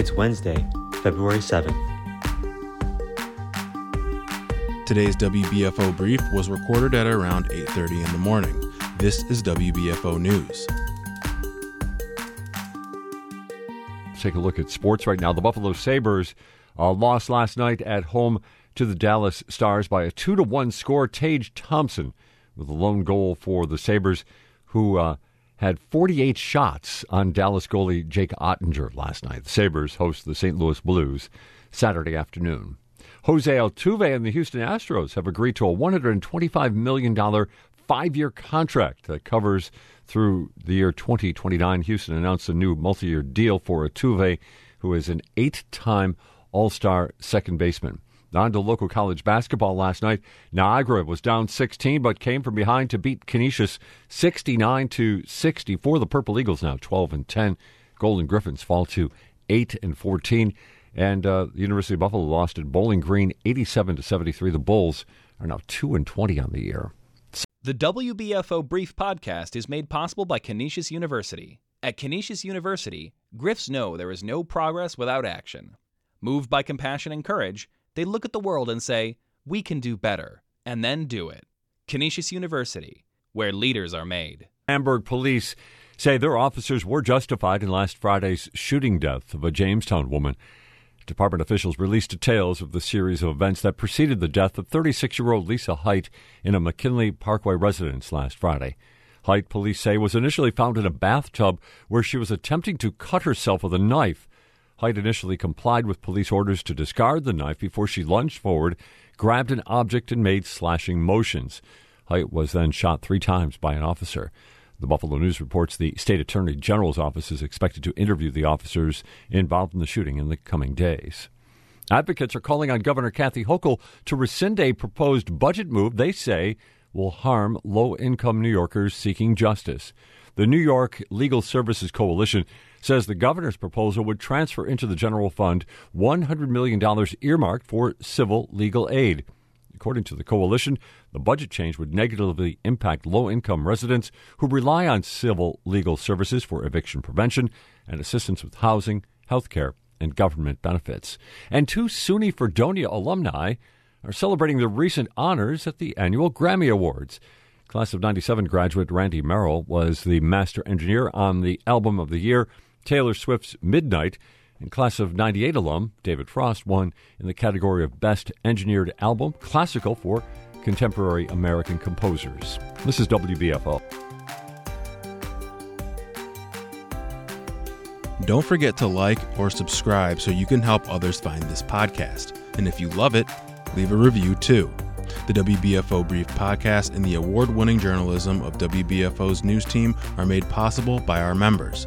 It's Wednesday, February 7th. Today's WBFO brief was recorded at around 8:30 in the morning. This is WBFO News. Let's take a look at sports right now. The Buffalo Sabres uh, lost last night at home to the Dallas Stars by a 2 to 1 score. Tage Thompson with a lone goal for the Sabres, who uh, had 48 shots on Dallas goalie Jake Oettinger last night. The Sabres host the St. Louis Blues Saturday afternoon. Jose Altuve and the Houston Astros have agreed to a $125 million five year contract that covers through the year 2029. Houston announced a new multi year deal for Altuve, who is an eight time All Star second baseman. On to local college basketball last night. Niagara was down 16, but came from behind to beat Canisius 69 to 64. The Purple Eagles now 12 and 10. Golden Griffins fall to 8 and 14. And uh, the University of Buffalo lost at Bowling Green 87 to 73. The Bulls are now 2 and 20 on the year. The WBFO Brief podcast is made possible by Canisius University. At Canisius University, Griffs know there is no progress without action. Moved by compassion and courage, they look at the world and say, we can do better, and then do it. Canisius University, where leaders are made. Hamburg police say their officers were justified in last Friday's shooting death of a Jamestown woman. Department officials released details of the series of events that preceded the death of 36 year old Lisa Height in a McKinley Parkway residence last Friday. Height, police say, was initially found in a bathtub where she was attempting to cut herself with a knife. Height initially complied with police orders to discard the knife before she lunged forward, grabbed an object, and made slashing motions. Height was then shot three times by an officer. The Buffalo News reports the state attorney general's office is expected to interview the officers involved in the shooting in the coming days. Advocates are calling on Governor Kathy Hochul to rescind a proposed budget move they say will harm low income New Yorkers seeking justice. The New York Legal Services Coalition says the governor's proposal would transfer into the general fund $100 million earmarked for civil legal aid. According to the coalition, the budget change would negatively impact low income residents who rely on civil legal services for eviction prevention and assistance with housing, health care, and government benefits. And two SUNY Fredonia alumni are celebrating their recent honors at the annual Grammy Awards. Class of 97 graduate Randy Merrill was the master engineer on the album of the year, Taylor Swift's Midnight and class of 98 alum David Frost won in the category of Best Engineered Album, Classical for Contemporary American Composers. This is WBFO. Don't forget to like or subscribe so you can help others find this podcast. And if you love it, leave a review too. The WBFO Brief podcast and the award winning journalism of WBFO's news team are made possible by our members.